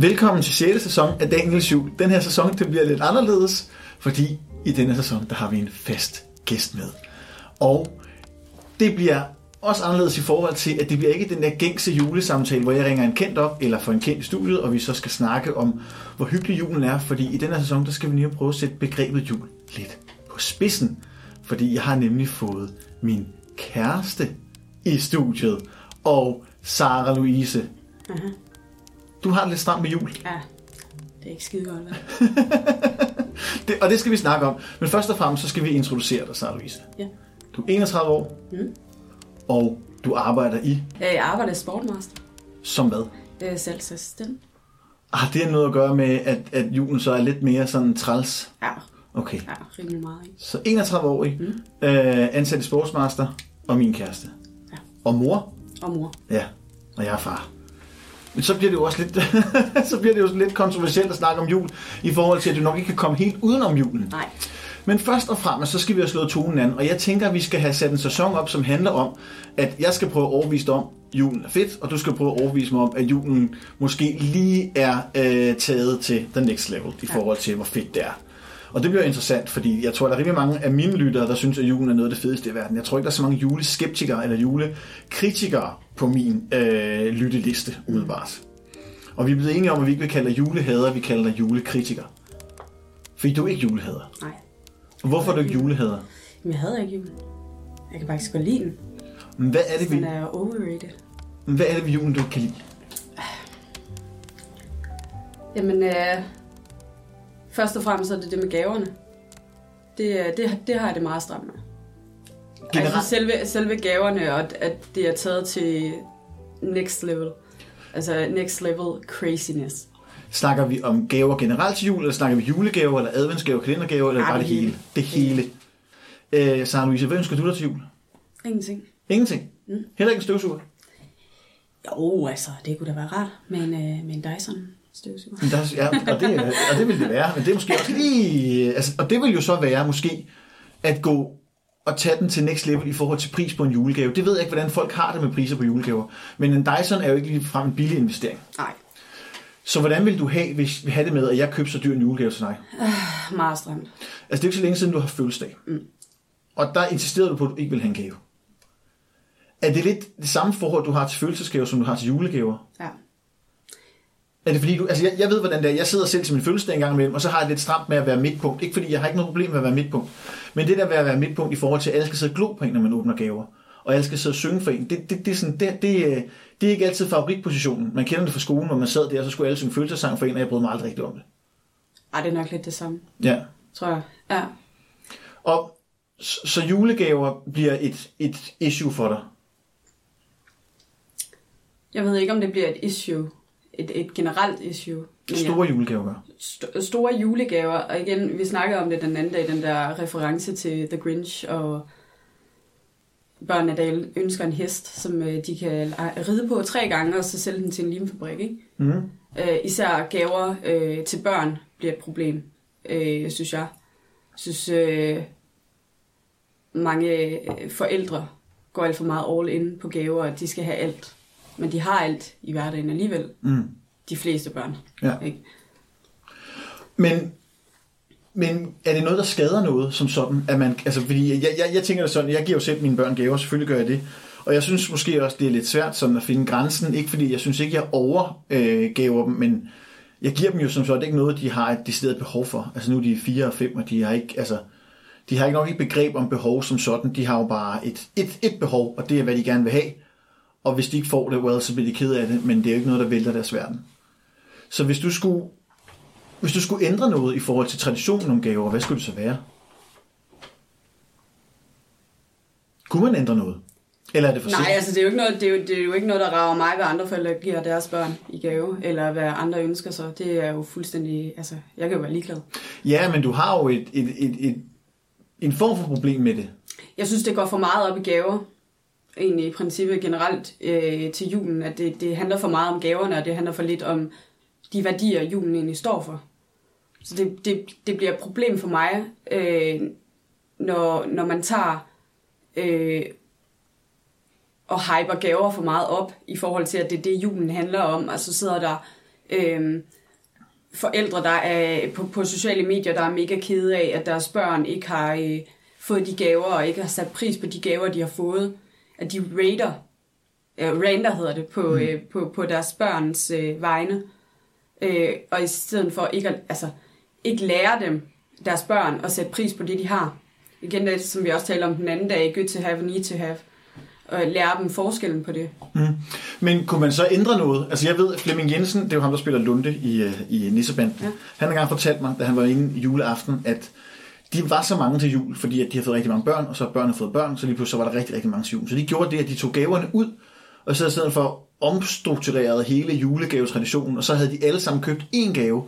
Velkommen til 6. sæson af Daniels Jul. Den her sæson det bliver lidt anderledes, fordi i denne sæson der har vi en fast gæst med. Og det bliver også anderledes i forhold til, at det bliver ikke den der gængse julesamtale, hvor jeg ringer en kendt op, eller får en kendt i studiet, og vi så skal snakke om, hvor hyggelig julen er, fordi i denne her sæson, der skal vi lige prøve at sætte begrebet jul lidt på spidsen. Fordi jeg har nemlig fået min kæreste i studiet, og Sara Louise. Aha. Du har det lidt stramt med jul. Ja, det er ikke skide godt, vel? Det, og det skal vi snakke om. Men først og fremmest, så skal vi introducere dig, Sara Louise. Ja. Du er 31 år, Mm. og du arbejder i, Jeg arbejder i Sportmaster. som hvad? Er salgsassistent. Har det noget at gøre med, at, at julen så er lidt mere sådan træls? Ja, Okay. ja, rimelig meget, ikke? Så 31 år, mm. øh, ansat i Sportsmaster, og min kæreste. Ja. Og mor? Og mor. Ja, og jeg er far. Men så bliver det jo også lidt, så bliver det jo lidt kontroversielt at snakke om jul, i forhold til, at du nok ikke kan komme helt udenom julen. Nej. Men først og fremmest, så skal vi have slået tonen an, og jeg tænker, at vi skal have sat en sæson op, som handler om, at jeg skal prøve at overbevise dig om, at julen er fedt, og du skal prøve at overbevise mig om, at julen måske lige er øh, taget til the next level, i forhold til, hvor fedt det er. Og det bliver interessant, fordi jeg tror, der er rimelig mange af mine lyttere, der synes, at julen er noget af det fedeste i verden. Jeg tror ikke, der er så mange juleskeptikere eller julekritikere på min øh, lytteliste, umiddelbart. Og vi er blevet enige om, at vi ikke vil kalde dig julehader, vi kalder dig julekritiker. Fordi du er ikke julehader. Nej. Hvorfor er du ikke julehader? Men jeg havde ikke jul. Jeg kan faktisk godt lide den. Men Hvad er det, Den ved, er overrated. hvad er det ved julen, du ikke kan lide? Jamen, øh, først og fremmest er det det med gaverne. Det, det, det har jeg det meget stramt med. Generelt, Altså selve, selve gaverne, og at- det er taget til next level. Altså next level craziness. snakker vi om gaver generelt til jul, eller snakker vi julegaver, eller adventsgaver, kalendergaver, eller Ej, bare det hele? Det hele. Øh, Sara Louise, hvad ønsker du dig til jul? Ingenting. Ingenting? Mm. Heller ikke en støvsuger? Jo, altså, det kunne da være rart med en, øh, med en Dyson støvsuger. Men der, ja, og, det, og det vil det være, men det er måske også lige... Altså, og det vil jo så være måske at gå og tage den til next level i forhold til pris på en julegave. Det ved jeg ikke, hvordan folk har det med priser på julegaver. Men en Dyson er jo ikke ligefrem en billig investering. Nej, Så hvordan vil du have, hvis vi have det med, at jeg købte så dyr en julegave til dig? meget stramt. Altså, det er ikke så længe siden, du har fødselsdag. Mm. Og der insisterede du på, at du ikke vil have en gave. Er det lidt det samme forhold, du har til fødselsdagsgaver, som du har til julegaver? Ja. Er det fordi, du, altså jeg, jeg ved, hvordan det er. Jeg sidder selv til min fødselsdag en gang imellem, og så har jeg lidt stramt med at være midtpunkt. Ikke fordi jeg har ikke noget problem med at være midtpunkt. Men det der med at være midtpunkt i forhold til, at alle skal sidde og glo på en, når man åbner gaver. Og alle skal sidde og synge for en. Det, det, det, er, sådan, det, det, øh, det er ikke altid favoritpositionen. Man kender det fra skolen, hvor man sad der, og så skulle alle synge følelsesang for en, og jeg brød mig aldrig rigtigt om det. Ej, det er nok lidt det samme, Ja. tror jeg. Ja. Og så, julegaver bliver et, et issue for dig. Jeg ved ikke, om det bliver et issue. Et, et generelt issue. Men Store julegaver. St- store julegaver, og igen, vi snakkede om det den anden dag, den der reference til The Grinch, og børnene, der ønsker en hest, som øh, de kan ride på tre gange, og så sælge den til en limfabrik, ikke? Mm. Øh, især gaver øh, til børn bliver et problem, øh, synes jeg. Jeg synes, øh, mange øh, forældre går alt for meget all in på gaver, at de skal have alt. Men de har alt i hverdagen alligevel, Mm. de fleste børn. Ja. Ikke? Men, men er det noget, der skader noget som sådan? At man, altså, fordi jeg, jeg, jeg tænker det sådan, jeg giver jo selv mine børn gaver, selvfølgelig gør jeg det. Og jeg synes måske også, det er lidt svært sådan at finde grænsen. Ikke fordi jeg synes ikke, jeg overgaver øh, dem, men jeg giver dem jo som sådan ikke noget, de har et decideret behov for. Altså nu er de fire og fem, og de har ikke, altså, de har ikke nok et begreb om behov som sådan. De har jo bare et, et, et behov, og det er, hvad de gerne vil have. Og hvis de ikke får det, well, så bliver de ked af det, men det er jo ikke noget, der vælter deres verden. Så hvis du skulle hvis du skulle ændre noget i forhold til traditionen om gaver, hvad skulle det så være? Kunne man ændre noget? Eller er det for Nej, sent? altså det er, jo ikke noget, det, er jo, det er jo ikke noget, der rager mig, hvad andre forældre giver deres børn i gave, eller hvad andre ønsker sig. Det er jo fuldstændig, altså jeg kan jo være ligeglad. Ja, men du har jo et, et, et, et, en form for problem med det. Jeg synes, det går for meget op i gaver, egentlig i princippet generelt øh, til julen, at det, det handler for meget om gaverne, og det handler for lidt om de værdier, julen egentlig står for. Så det, det, det bliver et problem for mig, øh, når, når man tager øh, og hyper gaver for meget op i forhold til, at det er det, julen handler om. Altså sidder der Øh, forældre, der er på, på sociale medier, der er mega kede af, at deres børn ikke har øh, fået de gaver, og ikke har sat pris på de gaver, de har fået. At de raider, øh, rander hedder det, på, mm. øh, på, på deres børns øh, vegne. Øh, og i stedet for ikke at, altså, ikke lære dem, deres børn, at sætte pris på det, de har. Igen det, som vi også talte om den anden dag, good to have, need to have. Og lære dem forskellen på det. Mm. Men kunne man så ændre noget? Altså jeg ved, Flemming Jensen, det er jo ham, der spiller Lunde i, øh, i Nissebanden. Ja. Han har engang fortalt mig, da han var inde i juleaften, at de var så mange til jul, fordi at de har fået rigtig mange børn, og så har børnene fået børn, så lige pludselig så var der rigtig, rigtig mange til jul. Så de gjorde det, at de tog gaverne ud, og så i stedet for omstruktureret hele julegavetraditionen, og så havde de alle sammen købt én gave,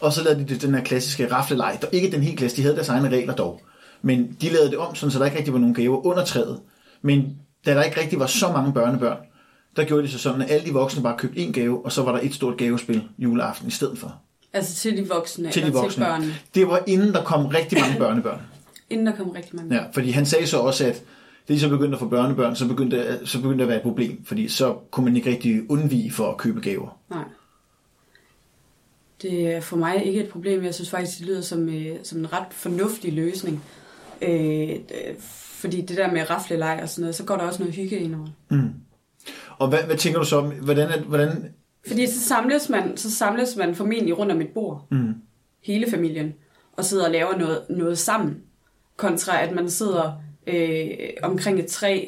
og så lavede de den her klassiske rafleleg. Der ikke den helt klasse, de havde deres egne regler dog. Men de lavede det om, så der ikke rigtig var nogen gaver under træet. Men da der ikke rigtig var så mange børnebørn, der gjorde de så sådan, at alle de voksne bare købte en gave, og så var der et stort gavespil juleaften i stedet for. Altså til de voksne, til de voksne. til børnene? Det var inden der kom rigtig mange børnebørn. Inden der kom rigtig mange. Ja, fordi han sagde så også, at det er så begyndte at få børnebørn, så begyndte, så begyndte det at være et problem, fordi så kunne man ikke rigtig undvige for at købe gaver. Nej. Det er for mig ikke et problem. Jeg synes faktisk, det lyder som, øh, som en ret fornuftig løsning. Øh, fordi det der med rafleleg og sådan noget, så går der også noget hygge ind over. Mm. Og hvad, hvad tænker du så om, hvordan, er, hvordan Fordi så samles man, så samles man formentlig rundt om et bord. Mm. Hele familien. Og sidder og laver noget, noget sammen. Kontra at man sidder øh, omkring et træ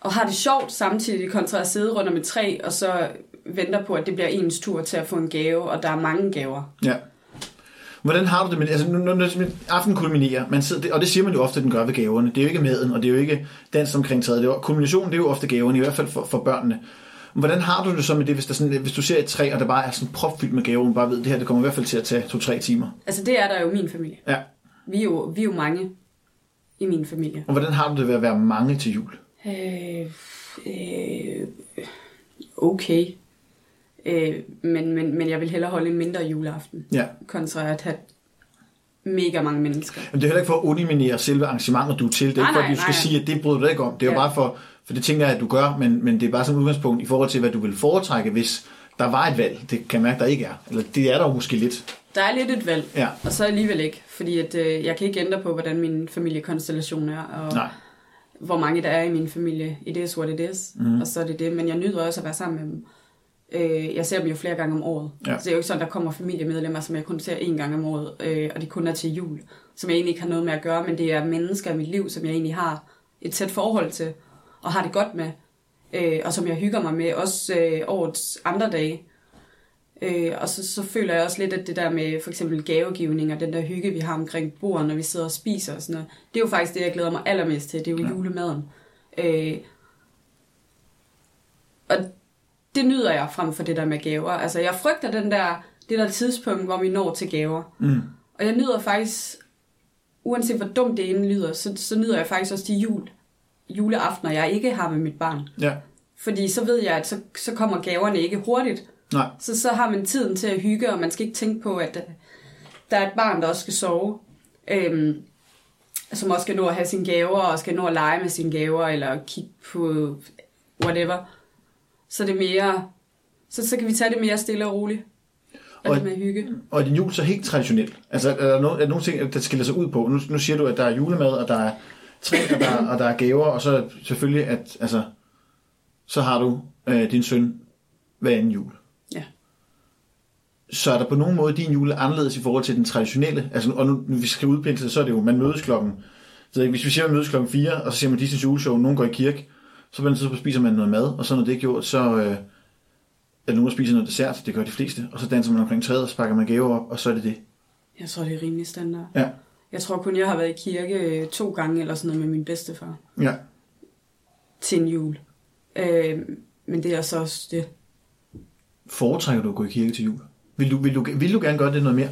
og har det sjovt samtidig, kontra at sidde rundt om et træ, og så venter på, at det bliver ens tur til at få en gave, og der er mange gaver. Ja. Hvordan har du det med det? Altså, når, når aften kulminerer, man sidder, og det siger man jo ofte, at den gør ved gaverne. Det er jo ikke maden, og det er jo ikke dans omkring træet. Det er, kulminationen det er jo ofte gaverne, i hvert fald for, for børnene. Hvordan har du det så med det, hvis, der sådan, hvis du ser et træ, og der bare er sådan propfyldt med gaver, og man bare ved, at det her det kommer i hvert fald til at tage to-tre timer? Altså det er der jo min familie. Ja. Vi er jo, vi er jo mange i min familie. Og hvordan har du det ved at være mange til jul? Øh, øh, okay. Øh, men, men, men jeg vil hellere holde en mindre juleaften, Ja. kontra at have mega mange mennesker. Men det er heller ikke for at eliminere selve arrangementet, du er til. Det er Nej, ikke for, nej, at du skal nej. sige, at det bryder du ikke om. Det er jo Ja. bare for, for det tænker jeg, at du gør, men, men det er bare som udgangspunkt i forhold til, hvad du vil foretrække, hvis der var et valg. Det kan jeg mærke, der ikke er. Eller det er der jo måske lidt. Der er lidt et valg, Ja. og så alligevel ikke, fordi at, øh, jeg kan ikke ændre på, hvordan min familiekonstellation er, og Nej. hvor mange der er i min familie. It is what it is, mm. og så er det det. Men jeg nyder også at være sammen med dem. Øh, jeg ser dem jo flere gange om året. Ja. Så det er jo ikke sådan, der kommer familiemedlemmer, som jeg kun ser én gang om året, øh, og de kun er til jul, som jeg egentlig ikke har noget med at gøre, men det er mennesker i mit liv, som jeg egentlig har et tæt forhold til, og har det godt med, øh, og som jeg hygger mig med, også øh, årets andre dage. Øh, og så, så føler jeg også lidt, at det der med for eksempel gavegivning og den der hygge, vi har omkring bordet, når vi sidder og spiser og sådan noget, det er jo faktisk det, jeg glæder mig allermest til. Det er jo ja. julemaden. Øh, og det nyder jeg frem for det der med gaver. Altså, jeg frygter den der, det der tidspunkt, hvor vi når til gaver. Mm. Og jeg nyder faktisk, uanset hvor dumt det ene lyder, så, så nyder jeg faktisk også de jul, juleaftener, jeg ikke har med mit barn. Ja. Fordi så ved jeg, at så, så kommer gaverne ikke hurtigt. Nej. Så, så har man tiden til at hygge, og man skal ikke tænke på, at øh, der er et barn, der også skal sove. Øhm, som også skal nå at have sine gaver, og skal nå at lege med sine gaver, eller kigge på whatever. Så det er mere... Så, så kan vi tage det mere stille og roligt. Og, Og- med hygge. Og er din jul så helt traditionel? Altså, er der, no, er der nogle ting, der skiller sig ud på? Nu, nu siger du, at der er julemad, og der er træ, og der, og der er gaver, og så selvfølgelig, at altså, så har du øh, din søn hver anden jul. Ja. Så er der på nogen måde din jul er anderledes i forhold til den traditionelle? Altså, og nu, når vi skal udpensle så er det jo, man mødes klokken, så hvis vi siger, man mødes klokken 4, og så ser man Disney's juleshow, nogen går i kirke, så på den tidspunkt spiser man noget mad, og så når det er gjort, så øh, er der nogen, der spiser noget dessert, det gør de fleste, og så danser man omkring træet, og så pakker man gaver op, og så er det det. Jeg tror, det er rimelig standard. Ja. Jeg tror kun, jeg har været i kirke øh, to gange eller sådan noget med min bedstefar Ja. til en jul. Øh, men det er så også det. Foretrækker du at gå i kirke til jul? Vil du, vil du, vil du gerne gøre det noget mere?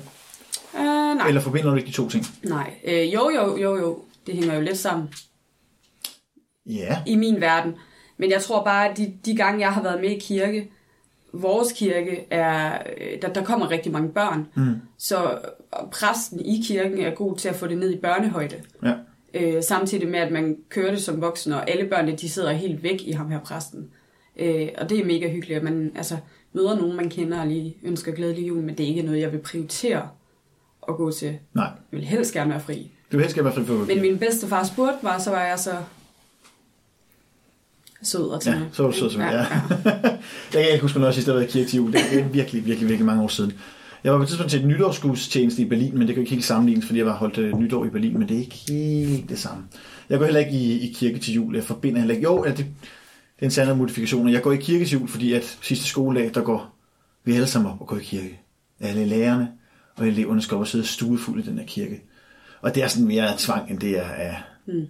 Uh, nej. Eller forbinder du ikke de to ting? Nej. Øh, jo, jo, jo, jo. Det hænger jo lidt sammen Ja. i min verden. Men jeg tror bare, at de, de gange, jeg har været med i kirke, vores kirke, er, øh, der, der kommer rigtig mange børn. Mm. Så og præsten i kirken er god til at få det ned i børnehøjde. Ja. Øh, samtidig med, at man kører det som voksen, og alle børnene, de sidder helt væk i ham her præsten. Øh, og det er mega hyggeligt, at man altså, møder nogen, man kender og lige ønsker glædelig jul, men det er ikke noget, jeg vil prioritere at gå til. Nej, Jeg vil helst gerne være fri. du vil helst gerne være fri for Men min bedste far spurgte mig, så var jeg så sød og til Ja, så var sød som ja. ja. jeg kan ikke huske, hvornår jeg sidst har været i kirke til jul. Det er virkelig, virkelig, virkelig mange år siden. Jeg var på et tidspunkt til et nytårsgudstjeneste i Berlin, men det kan ikke helt sammenlignes, fordi jeg var holdt øh, nytår i Berlin, men det er ikke helt det samme. Jeg går heller ikke i, i kirke til jul. Jeg forbinder heller ikke... Jo, det, det er en sandhed modifikation. Jeg går i kirke til jul, fordi at sidste skoledag, der går vi alle sammen op og går i kirke. Alle lærerne og eleverne skal op og sidde stuefuldt i den her kirke. Og det er sådan mere tvang, end det er af, mm.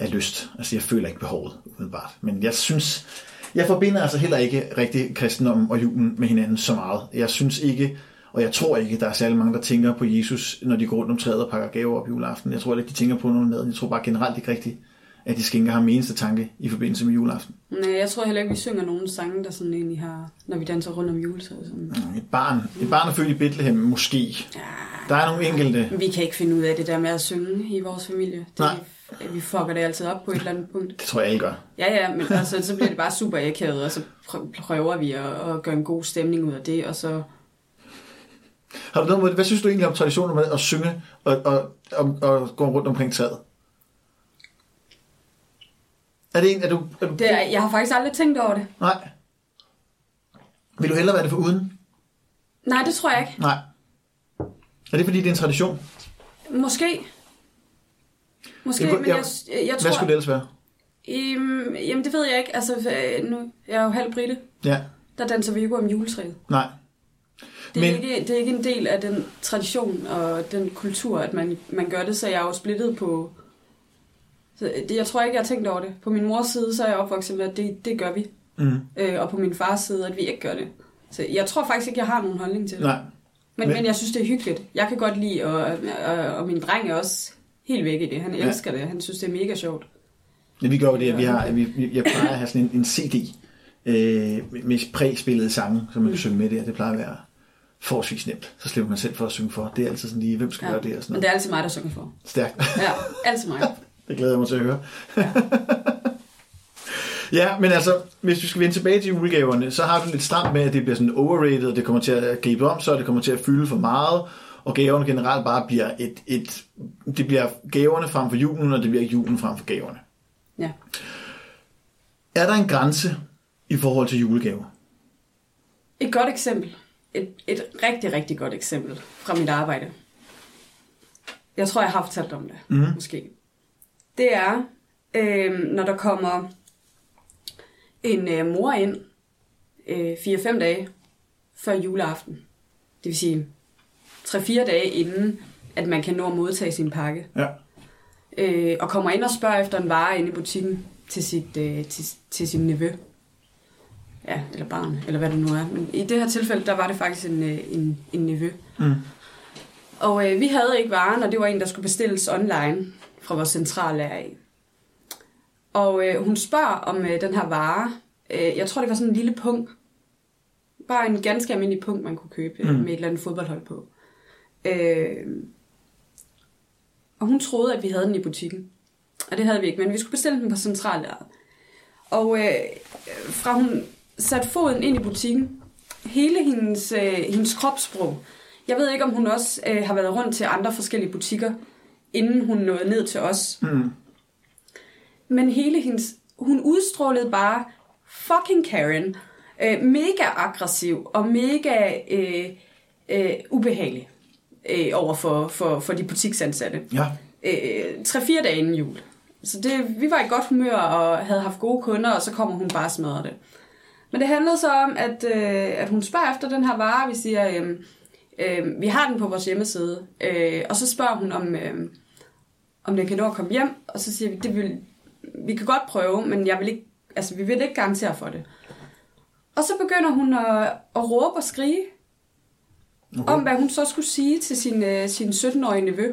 Af lyst. Altså, jeg føler ikke behovet, umiddelbart. Men jeg synes, jeg forbinder altså heller ikke rigtig kristendommen og julen med hinanden så meget. Jeg synes ikke, og jeg tror ikke, der er særlig mange, der tænker på Jesus, når de går rundt om træet og pakker gaver op juleaften. Jeg tror ikke, de tænker på noget med. Jeg tror bare generelt ikke rigtigt, at de skænker ham eneste tanke i forbindelse med juleaften. Nej, jeg tror heller ikke, vi synger nogen sange, der sådan egentlig har, når vi danser rundt om juletræet. Sådan. Et barn, et barn er født i Bethlehem, måske. Ja, Der er nogle enkelte. vi kan ikke finde ud af det der med at synge i vores familie. Det, Nej. Vi fucker det altid op på et eller andet punkt. Det tror jeg alle gør. Ja, ja, men altså, så bliver det bare super akavet, og så prø- prøver vi at, at gøre en god stemning ud af det, og så... Har du noget mod, hvad synes du egentlig om traditionen med at synge og, og, og, og gå rundt omkring træet? Er det en, er du, er du Det er, jeg har faktisk aldrig tænkt over det. Nej. Vil du hellere være det for uden? Nej, det tror jeg ikke. Nej. Er det fordi, det er en tradition? Måske. Måske, Jamen, men jeg- jeg, jeg, jeg Hvad tror... skulle det ellers være? Øhm, jamen, det ved jeg ikke. Altså, nu, jeg er jo halv britte. Ja, Der danser vi ikke om juletræet. nej. Det er, Men- ikke, det er ikke en del af den tradition og den kultur, at man, man gør det, så jeg er jo splittet på... Så det, jeg tror ikke, jeg har tænkt over det. På min mors side, så er jeg opvokset med, at det, det gør vi. Mm. Øh, og på min fars side, at vi ikke gør det. Så jeg tror faktisk ikke, jeg har nogen holdning til det. Nej. Men, Men- men, men jeg synes, det er hyggeligt. Jeg kan godt lide, og, og, og min dreng er også helt væk i det. Han Ja. elsker det. Han synes, det er mega sjovt. Ja, vi gør jo det, at vi har, vi, jeg plejer at have sådan en, en CD øh, med præspillede sange, som man kan synge med der. Det plejer at være forholdsvis nemt. Så slipper man selv for at synge for. Det er altid sådan lige, hvem skal ja. gøre det og sådan Men noget. det er altid mig, der synger for. Stærkt. Ja, altid mig. Det glæder jeg mig til at høre. ja, men altså, hvis vi skal vende tilbage til julegaverne, så har du lidt stramt med, at det bliver sådan overrated, og det kommer til at gribe om, så det kommer til at fylde for meget, og gaverne generelt bare bliver et, et det bliver gaverne frem for julen, og det bliver julen frem for gaverne. Ja. Er der en grænse i forhold til julegaver? Et godt eksempel. Et, et rigtig, rigtig godt eksempel fra mit arbejde. Jeg tror, jeg har fortalt om det, mm. måske. Det er, øh, når der kommer en øh, mor ind øh, 4-5 dage før juleaften. Det vil sige 3-4 dage inden, at man kan nå at modtage sin pakke. Ja. øh, og kommer ind og spørger efter en vare inde i butikken til, sit, øh, til, til sin nevø. Ja, eller barn, eller hvad det nu er. Men i det her tilfælde, der var det faktisk en, øh, en, en nevø. Mm. Og øh, vi havde ikke varen, og det var en, der skulle bestilles online fra vores centrallærer af. Og øh, hun spørger om øh, den her vare. Øh, jeg tror, det var sådan en lille punkt. Bare en ganske almindelig punkt, man kunne købe mm. Mm. med et eller andet fodboldhold på. Øh, og hun troede, at vi havde den i butikken. Og det havde vi ikke, men vi skulle bestille den på centrallæret. Og øh, fra hun satte foden ind i butikken, hele hendes, øh, hendes kropssprog, jeg ved ikke, om hun også øh, har været rundt til andre forskellige butikker, inden hun nåede ned til os. Mm. Men hele hendes... Hun udstrålede bare fucking Karen. Øh, mega aggressiv og mega øh, øh, ubehagelig øh, over for, for, for de butiksansatte. Ja. Øh, 3-4 dage inden jul. Så det, vi var i godt humør og havde haft gode kunder, og så kommer hun bare og smadrer det. Men det handlede så om, at, øh, at hun spørger efter den her vare. Vi siger, øh, øh, vi har den på vores hjemmeside. Øh, og så spørger hun, om, øh, om den kan nå at komme hjem. Og så siger vi, det vil, vi kan godt prøve, men jeg vil ikke, altså, vi vil ikke garantere for det. Og så begynder hun at, at råbe og skrige Okay. om, hvad hun så skulle sige til sin, øh, sin 17-årige nevø.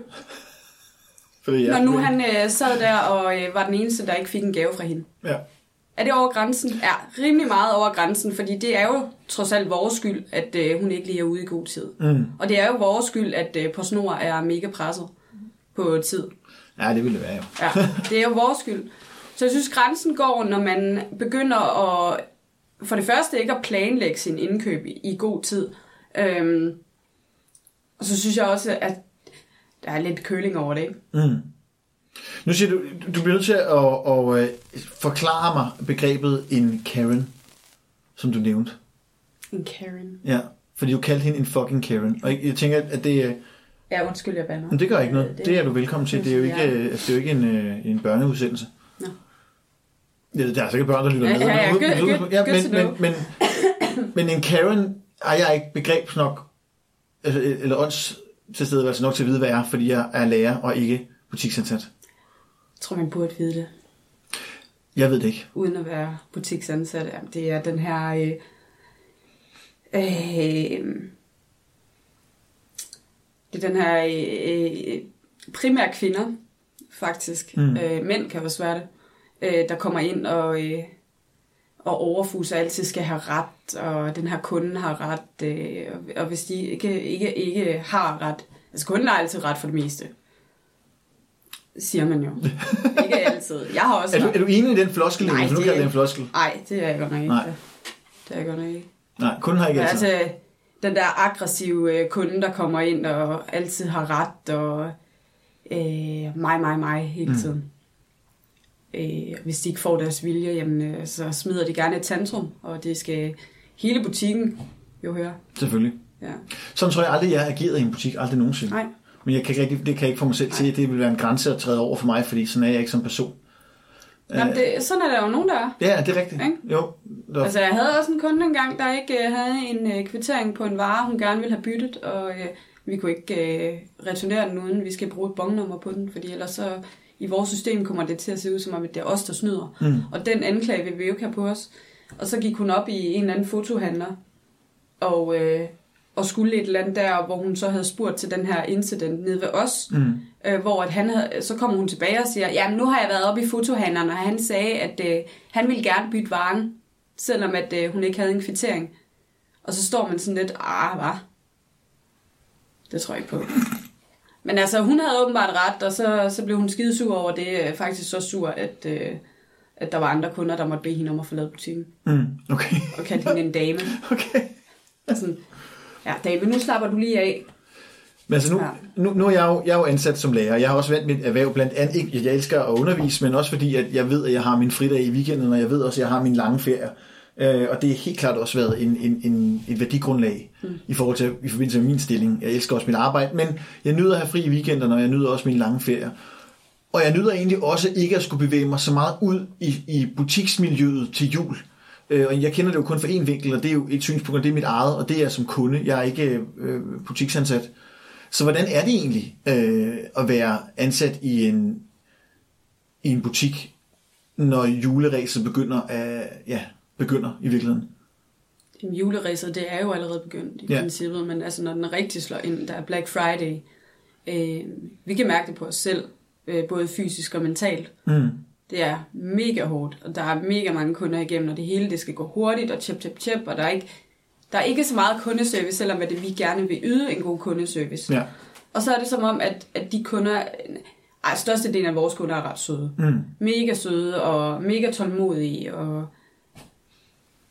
Fordi, Når nu han øh, sad der og øh, var den eneste, der ikke fik en gave fra hende. Ja. Er det over grænsen? Ja, rimelig meget over grænsen, fordi det er jo trods alt vores skyld, at øh, hun ikke lige er ude i god tid. Mm. Og det er jo vores skyld, at øh, PostNord er mega presset på tid. Ja, det ville det være jo. Ja, det er jo vores skyld. Så jeg synes, grænsen går, når man begynder at for det første ikke at planlægge sin indkøb i, god tid. Øhm, og så synes jeg også, at der er lidt køling over det. Ikke? Mm. Nu siger du, du bliver nødt til at, at, at, at forklare mig begrebet en Karen, som du nævnte. En Karen. Ja, fordi du kaldte hende en fucking Karen. Og jeg, jeg tænker, at det, er- Ja, undskyld, jeg bander. men det gør ikke noget. Det er du velkommen til. Det er jo ikke, Ja. altså, det er jo ikke en, øh, en børneudsendelse. Nå. Ja, der er sikkert børn, der lytter Ja, med. ja, ja. men- Good- good- ja, good to men, men, men, men en Karen er jeg ikke begrebs nok, altså, eller ånds til stedet altså nok til at vide, hvad jeg er, fordi jeg er lærer og ikke butiksansat. Jeg tror, man burde vide det, Jeg ved det ikke. uden at være butiksansat. Jamen, Det er den her... Øh, øh, det er den her øh, primært kvinder, faktisk. Mm. Øh, mænd kan også være det. Øh, der kommer ind og, øh, og overfuser altid skal have ret, og den her kunde har ret. Øh, og- hvis de ikke, ikke, ikke har ret... Altså kunden har altid ret for det meste. Siger man jo. ikke altid. Jeg har også Er du, er du enig i den floskel? Nej, nu det- kalder det en floskel. Nej, det er jeg godt nok ikke. Nej. Det er jeg godt nok ikke. Nej, kun har ikke altid. altså, den der aggressive øh, kunde, der kommer ind og altid har ret, og øh, mig, mig, mig hele Mm. tiden. Øh, hvis de ikke får deres vilje, jamen, øh, så smider de gerne et tantrum, og det skal hele butikken jo høre. Selvfølgelig. Ja. Sådan tror jeg aldrig, jeg har ageret i en butik. Aldrig nogensinde. Nej, Men jeg kan ikke, det kan jeg ikke få mig selv til. Det vil være en grænse at træde over for mig, fordi sådan er jeg ikke som person. Jamen, det, sådan er der jo nogen, der er. Ja, det er rigtigt. Ikke? Jo. Der, Altså, jeg havde også en kunde engang, der ikke øh, havde en øh, kvittering på en vare, hun gerne ville have byttet, og øh, vi kunne ikke øh, returnere den, uden vi skal bruge et bongnummer på den, fordi ellers så i vores system kommer det til at se ud som om, at det er os, der snyder. Mm. Og den anklage vil vi jo ikke have på os. Og så gik hun op i en eller anden fotohandler, og, øh, og skulle et eller andet der, hvor hun så havde spurgt til den her incident nede ved os, Mm. øh, hvor at han havde, så kommer hun tilbage og siger, jamen nu har jeg været oppe i fotohandleren, og han sagde, at øh, han ville gerne bytte varen, selvom at øh, hun ikke havde en kvittering. Og så står man sådan lidt, ah, hvad? Det tror jeg ikke på. Men altså, hun havde åbenbart ret, og så, så blev hun skide sur over det. øh, Faktisk så sur, at, øh, at der var andre kunder, der måtte bede hende om at forlade butikken. Mm. Okay. Og kaldte hende en dame. okay. Og sådan, ja, dame, nu slapper du lige af. Men altså nu, Ja. nu, nu er jeg, jo, jeg er jo ansat som lærer. Jeg har også valgt mit erhverv blandt andet, ikke jeg elsker at undervise, men også fordi, at jeg ved, at jeg har min fridag i weekenden, og jeg ved også, at jeg har min lange ferie. Øh, og det har helt klart også været en, en, en, et værdigrundlag mm. i forhold til i forbindelse med min stilling. Jeg elsker også mit arbejde, men jeg nyder at have fri i weekenderne, og jeg nyder også min lange ferie. Og jeg nyder egentlig også ikke at skulle bevæge mig så meget ud i, i butiksmiljøet til jul. Øh, og jeg kender det jo kun fra en vinkel, og det er jo et synspunkt, og det er mit eget, og det er som kunde. Jeg er ikke øh, butiksansat. Så hvordan er det egentlig øh, at være ansat i en, i en butik, når juleræset begynder, at, ja, begynder i virkeligheden? Juleræset, det er jo allerede begyndt i ja. princippet, men altså, når den rigtig slår ind, der er Black Friday, øh, vi kan mærke det på os selv, øh, både fysisk og mentalt. Mm. Det er mega hårdt, og der er mega mange kunder igennem, og det hele det skal gå hurtigt, og tjep, tjep, tjep, og der er ikke, der er ikke så meget kundeservice, selvom at vi gerne vil yde en god kundeservice. Ja. Og så er det som om, at, at de kunder, ej, størstedelen af vores kunder er ret søde. Mm. Mega søde og mega tålmodige, og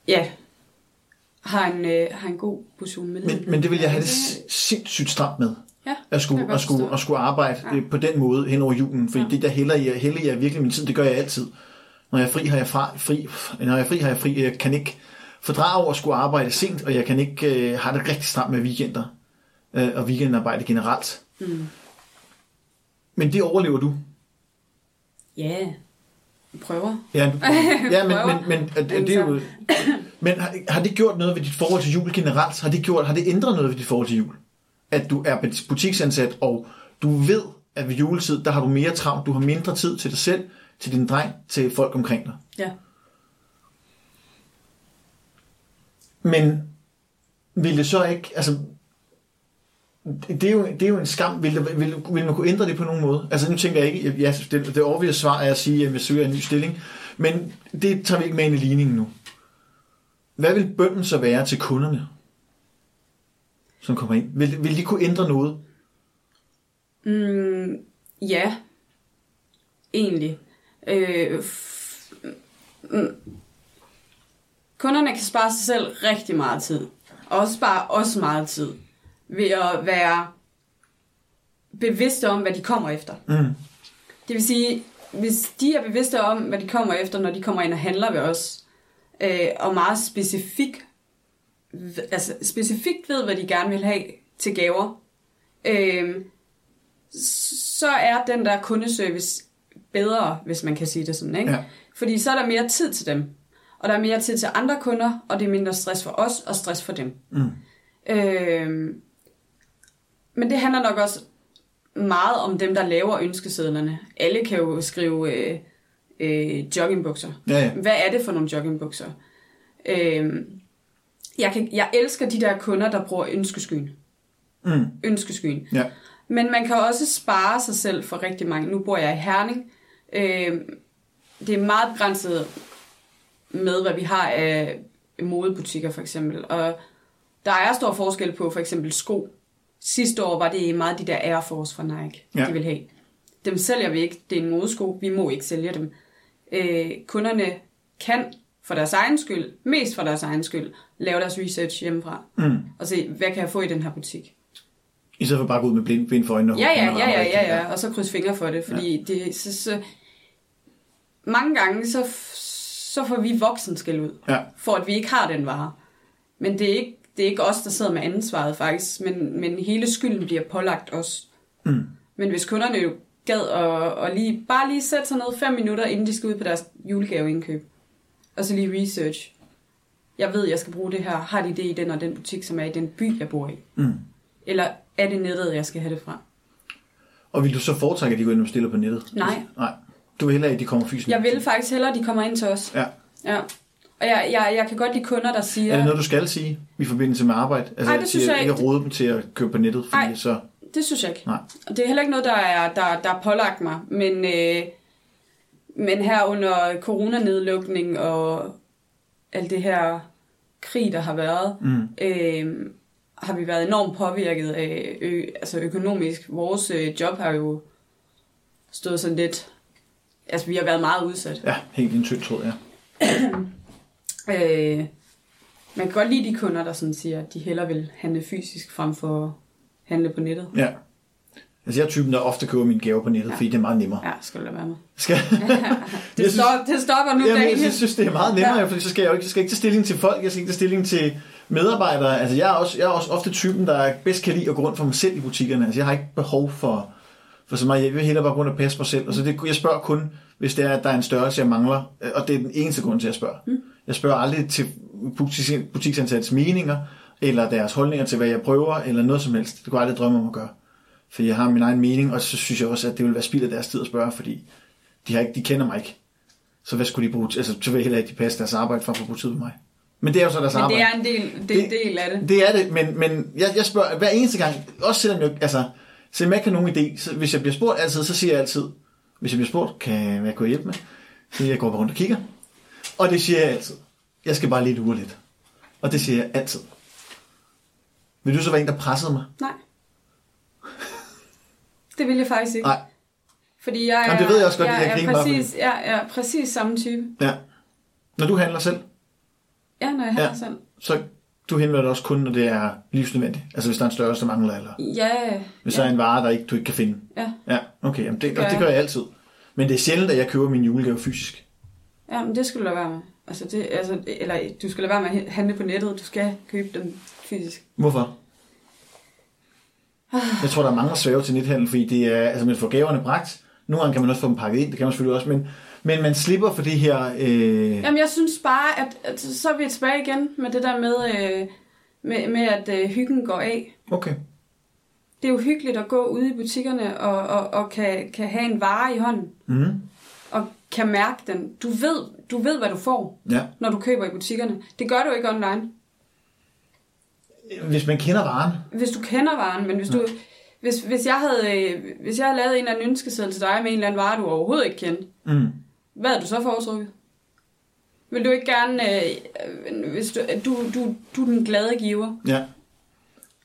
ja, har en, øh, har en god portion med. Men, men det vil jeg have det sindssygt stramt med. Ja, At skulle, at skulle, at skulle arbejde Ja. på den måde hen over julen. Fordi Ja. det der hælder jeg, hælder jeg virkelig min tid. Det gør jeg altid. Når jeg er fri, har jeg fra, fri. Når jeg er fri, har jeg fri. Jeg kan ikke fordrage over at skulle arbejde sent, og jeg kan ikke øh, have det rigtig stramt med weekender. Øh, og weekendarbejde generelt. Mm. Men det overlever du. Ja, vi prøver. Ja, du, ja men, men, men, men det, det er jo, men har, har det gjort noget ved dit forhold til jul generelt? Har det, gjort, har det ændret noget ved dit forhold til jul? At du er butiksansat, og du ved, at ved juletid, der har du mere travlt, du har mindre tid til dig selv, til din dreng, til folk omkring dig. Ja. Men vil det så ikke, altså, det er jo, det er jo en skam. Vil, det, vil, vil man kunne ændre det på nogen måde? Altså nu tænker jeg ikke, ja, det, det overvise svar er at sige, at jeg søger en ny stilling, men det tager vi ikke med ind i ligningen nu. Hvad vil bønden så være til kunderne, som kommer ind? Vil, vil de kunne ændre noget? Mm, ja, egentlig. Øh, f- mm, Kunderne kan spare sig selv rigtig meget tid. Og også spare os meget tid. Ved at være bevidste om, hvad de kommer efter. Mm. Det vil sige, hvis de er bevidste om, hvad de kommer efter, når de kommer ind og handler ved os, øh, og meget specifik, altså specifikt ved, hvad de gerne vil have til gaver, øh, så er den der kundeservice bedre, hvis man kan sige det sådan, ikke? Ja. Fordi så er der mere tid til dem, og der er mere tid til andre kunder, og det er mindre stress for os, og stress for dem. Mm. Øh, men det handler nok også meget om dem, der laver ønskesedlerne. Alle kan jo skrive øh, øh, joggingbukser. Ja, ja. Hvad er det for nogle joggingbukser? Øh, jeg, kan, jeg elsker de der kunder, der bruger ønskeskyen. Mm. Ønskeskyen. Ja. Men man kan også spare sig selv for rigtig mange. Nu bor jeg i Herning. Øh, det er meget begrænset med, hvad vi har af modebutikker for eksempel. Og der er stor forskel på for eksempel sko. Sidste år var det meget de der Air Force fra Nike, Ja. de vil have. Dem sælger vi ikke. Det er en modesko. Vi må ikke sælge dem. Øh, kunderne kan for deres egen skyld, mest for deres egen skyld, lave deres research hjemmefra. Mm. Og se, hvad kan jeg få i den her butik? I stedet for bare at gå ud med blind, blind for øjnene. og Ja, ja, ja, ja, ja, ja, og så kryds fingre for det, fordi ja. det, så, så, mange gange, så, så får vi voksen skæld ud, Ja. for at vi ikke har den vare. Men det er ikke, det er ikke os, der sidder med ansvaret faktisk, men, men hele skylden bliver pålagt os. Mm. Men hvis kunderne jo gad og, og lige, bare lige sætte sig ned fem minutter, inden de skal ud på deres julegaveindkøb, og så lige research. Jeg ved, jeg skal bruge det her. Har de det i den og den butik, som er i den by, jeg bor i? Mm. Eller er det nettet, jeg skal have det fra? Og vil du så foretrække, at de går ind og bestiller på nettet? Nej. Nej. Du vil hellere, at de kommer fysisk? Jeg vil faktisk hellere, at de kommer ind til os. Ja. Ja. Og jeg, jeg, jeg kan godt lide kunder, der siger... Er det noget, du skal sige i forbindelse med arbejde? Altså, Ej, det synes jeg ikke ikke. at råde dem til at købe på nettet, fordi Ej. så... Det synes jeg ikke. Nej. Og det er heller ikke noget, der er, der, der er pålagt mig. Men, øh, men her under coronanedlukning og alt det her krig, der har været, Mm. øh, har vi været enormt påvirket af ø, altså økonomisk. Vores øh, job har jo stået sådan lidt... Altså, vi har været meget udsat. Ja, helt i en tynd tråd, ja. Øh, man kan godt lide de kunder, der sådan siger, at de hellere vil handle fysisk frem for at handle på nettet. Ja. Altså, jeg er typen, der ofte køber mine gaver på nettet, Ja. fordi det er meget nemmere. Ja, skal du lade være med. Skal... Det, synes- stop, det stopper nu, Jamen, jeg synes, det er meget nemmere, ja. Fordi så skal jeg jo ikke, jeg skal ikke tage stilling til folk, jeg skal ikke tage stilling til medarbejdere. Altså, jeg er også, jeg er også ofte typen, der bedst kan lide at gå rundt for mig selv i butikkerne. Altså, jeg har ikke behov for, for så meget. Jeg vil hellere bare gå rundt og passe mig selv. Altså, det, jeg spørger kun, hvis det er, at der er en størrelse, jeg mangler. øh, Og det er den eneste grund til, at jeg spørger. Mm. Jeg spørger aldrig til butik- butiksansattes meninger, eller deres holdninger til, hvad jeg prøver, eller noget som helst. Det kunne jeg aldrig drømme om at gøre. For jeg har min egen mening, og så synes jeg også, at det vil være spild af deres tid at spørge, fordi de, har ikke, de kender mig ikke. Så hvad skulle de bruge? Altså, så vil jeg heller ikke, de passe deres arbejde for at få brugt tid med mig. Men det er jo så deres Men arbejde. det er en del, det er en del af det. Det er det, men, men jeg, jeg spørger hver eneste gang, også selvom jeg, altså, selvom jeg ikke har nogen idé, så hvis jeg bliver spurgt altid, så siger jeg altid, hvis jeg bliver spurgt, kan jeg gå hjælpe med? Så jeg, går bare rundt og kigger. Og det siger jeg altid. Jeg skal bare lidt ure lidt. Og det siger jeg altid. Vil du så være en, der pressede mig? Nej. Det vil jeg faktisk ikke. Nej. Fordi jeg er, Jamen, det ved jeg også godt, jeg, jeg er bare, præcis, jeg er præcis samme type. Ja. Når du handler selv, Ja, når jeg Ja. har selv. så du henvender dig også kun, når det er livsnødvendigt. Altså hvis der er en størrelse, der mangler, eller Ja, hvis ja. der er en vare, der ikke, du ikke kan finde. ja. Ja, okay. Jamen, det, gør og det jeg. gør jeg altid. Men det er sjældent, at jeg køber min julegave fysisk. Ja, men det skal du lade være med. Altså, det, altså, eller du skal lade være med at handle på nettet. Du skal købe dem fysisk. Hvorfor? Jeg tror, der er mange, der svæver til nethandel, fordi det er, altså man får gaverne bragt. Nogle gange kan man også få dem pakket ind, det kan man selvfølgelig også, men, men man slipper for det her... Øh, Jamen, jeg synes bare, at, at så er vi tilbage igen med det der med, øh, med, med at øh, hyggen går af. Okay. Det er jo hyggeligt at gå ude i butikkerne og, og, og kan, kan have en vare i hånden. Mm. Og kan mærke den. Du ved, du ved, hvad du får, Ja. når du køber i butikkerne. Det gør du ikke online. Hvis man kender varen, Hvis du kender varen, men hvis du... Hvis, hvis, jeg havde, øh, hvis jeg havde lavet en eller anden ønskeseddel til dig med en eller anden vare, du overhovedet ikke kendte, mm. hvad havde du så foretrukket? Vil du ikke gerne... Øh, øh, hvis du, du, du, du er den glade giver. ja.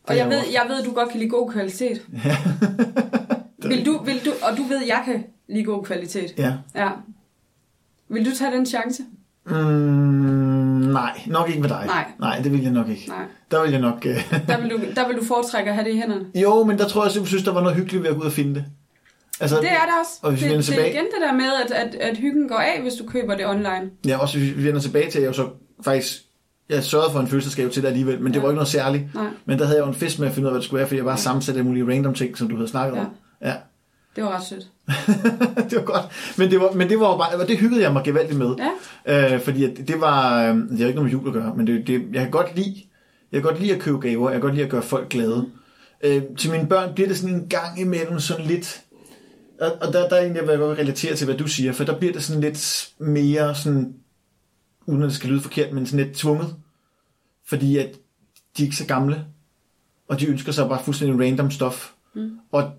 Og jeg ved, jeg ved, du godt kan lide god kvalitet. vil du, vil du, og du ved, jeg kan lide god kvalitet. Ja. Ja. Vil du tage den chance? Mm, nej, nok ikke med dig. Nej. Nej, det vil jeg nok ikke. Nej. Der vil jeg nok... Øh... Der vil, du, der vil du foretrække at have det i hænderne. jo, men der tror jeg, jeg synes, der var noget hyggeligt ved at gå ud og finde det. Altså, Det er der også. Og hvis vi det, vender det er tilbage- igen det der med, at, at, at hyggen går af, hvis du køber det online. Ja, også hvis vi vender tilbage til, at jeg jo så faktisk... Jeg sørgede for en fødselsdagsgave til dig alligevel, men det Ja. var ikke noget særligt. Nej, Men der havde jeg jo en fest med at finde ud af, hvad det skulle være, fordi jeg bare sammensatte alle mulige random ting, som du havde snakket Ja. om. Ja. Det var ret sødt. det var godt. Men det var, men det var bare, det hyggede jeg mig gevaldigt med. Ja, Øh, fordi at det var, øh, det har ikke noget med jul at gøre, men det, det, jeg kan godt lide, jeg kan godt lide at købe gaver, jeg kan godt lide at gøre folk glade. Øh, til mine børn bliver det sådan en gang imellem sådan lidt, og, og der, der er egentlig, hvad jeg godt relatere til, hvad du siger, for der bliver det sådan lidt mere sådan, uden at det skal lyde forkert, men sådan lidt tvunget. Fordi at de er ikke så gamle, og de ønsker sig bare fuldstændig random stof. Mm. Og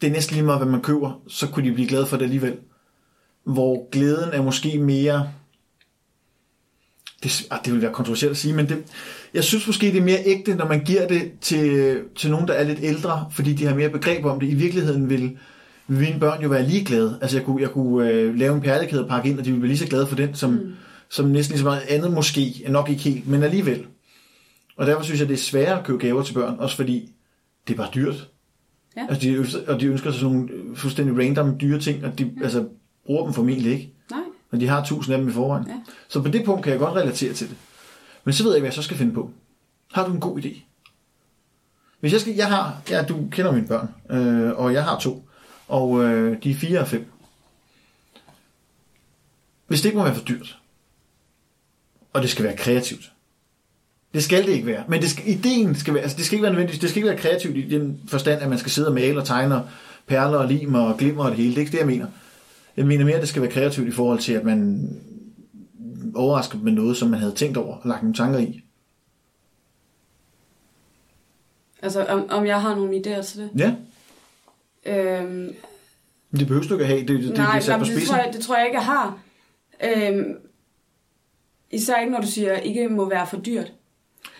det er næsten lige meget, hvad man køber, så kunne de blive glade for det alligevel. Hvor glæden er måske mere... Det, ah, det vil være kontroversielt at sige, men det, jeg synes måske, det er mere ægte, når man giver det til, til nogen, der er lidt ældre, fordi de har mere begreb om det. I virkeligheden vil, vil mine børn jo være ligeglade. Altså, jeg kunne, jeg kunne øh, lave en perlekæde og pakke ind, og de ville være lige så glade for den, som, mm. som næsten lige så meget andet måske. Nok ikke helt, men alligevel. Og derfor synes jeg, det er sværere at købe gaver til børn, også fordi det er bare dyrt. Ja. Altså, de, og de ønsker sig sådan nogle fuldstændig random dyre ting, og de ja. altså, bruger dem formentlig ikke. nej. Og de har tusind af dem i forvejen. Ja. Så på det punkt kan jeg godt relatere til det. Men så ved jeg ikke, hvad jeg så skal finde på. Har du en god idé? Hvis jeg skal, jeg har, ja, du kender mine børn, øh, og jeg har to, og øh, de er fire og fem. Hvis det ikke må være for dyrt, og det skal være kreativt, det skal det ikke være, men det skal, ideen skal være, altså det skal ikke være nødvendigt, det skal ikke være kreativt i den forstand, at man skal sidde og male og tegne perler og lim og glimmer og det hele. Det er ikke det, jeg mener. Jeg mener mere, at det skal være kreativt i forhold til, at man overrasker med noget, som man havde tænkt over og lagt nogle tanker i. Altså, om, om jeg har nogle idéer til det? Ja, Øhm, det behøver du ikke at have. Det, det, det, nej, det jamen, det, tror jeg, det tror jeg ikke, jeg har. Øhm, især ikke, når du siger, ikke må være for dyrt.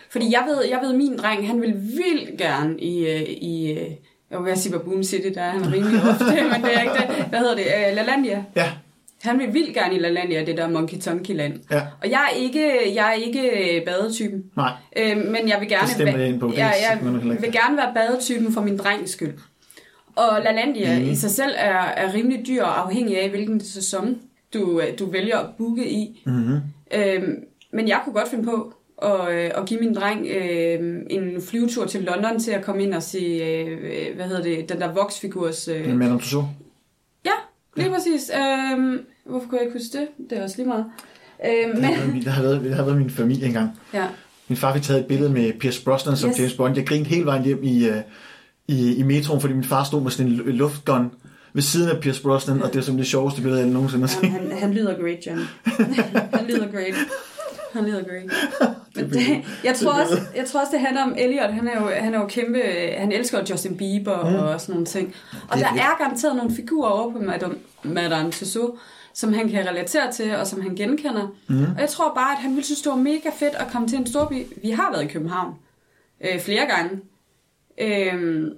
Fordi jeg ved, jeg ved min dreng, han vil vildt gerne i, øh, i øh, jeg vil være sige Baboon City, der er han rimelig ofte, men det er ikke det. Hvad hedder det? Øh, LaLandia. Ja, Han vil vildt gerne i LaLandia, det der Monkey Tonky land. ja, Og jeg er ikke, jeg er ikke badetypen. nej. Øh, men jeg vil gerne, Det stemmer jeg ind på. Det jeg, jeg vil gerne være badetypen for min drengs skyld. Og LaLandia Mhm. i sig selv er, er rimelig dyr, afhængig af, hvilken sæson du, du vælger at booke i. Mm-hmm. Øhm, men jeg kunne godt finde på at, øh, at give min dreng øh, en flyvetur til London til at komme ind og se, øh, hvad hedder det, den der Vox-figurs... Øh, Madame Tussauds. ja, lige præcis. Øh, hvorfor kunne jeg ikke huske det? Det er også lige meget. Øh, men, Det har været, det har været min familie engang. ja. Min far fik taget et billede med Pierce Brosnan som Yes. James Bond. Jeg grinede hele vejen hjem i, øh, i, i metroen, fordi min far stod med sådan en lu- luftgun ved siden af Pierce Brosnan, og det er som det sjoveste billede, jeg nogensinde har set. Ja, han, han lyder great, John. han lyder great. Han lyder great. Men det, jeg, tror også, jeg tror også, det handler om Elliot. Han er jo, han er jo kæmpe... Han elsker Justin Bieber mm. og sådan nogle ting. Og Det er der er garanteret nogle figurer over på Madame, Madame Tussauds, som han kan relatere til, og som han genkender. Mm. Og jeg tror bare, at han ville synes, det var mega fedt at komme til en storby. Vi har været i København øh, flere gange. Øh,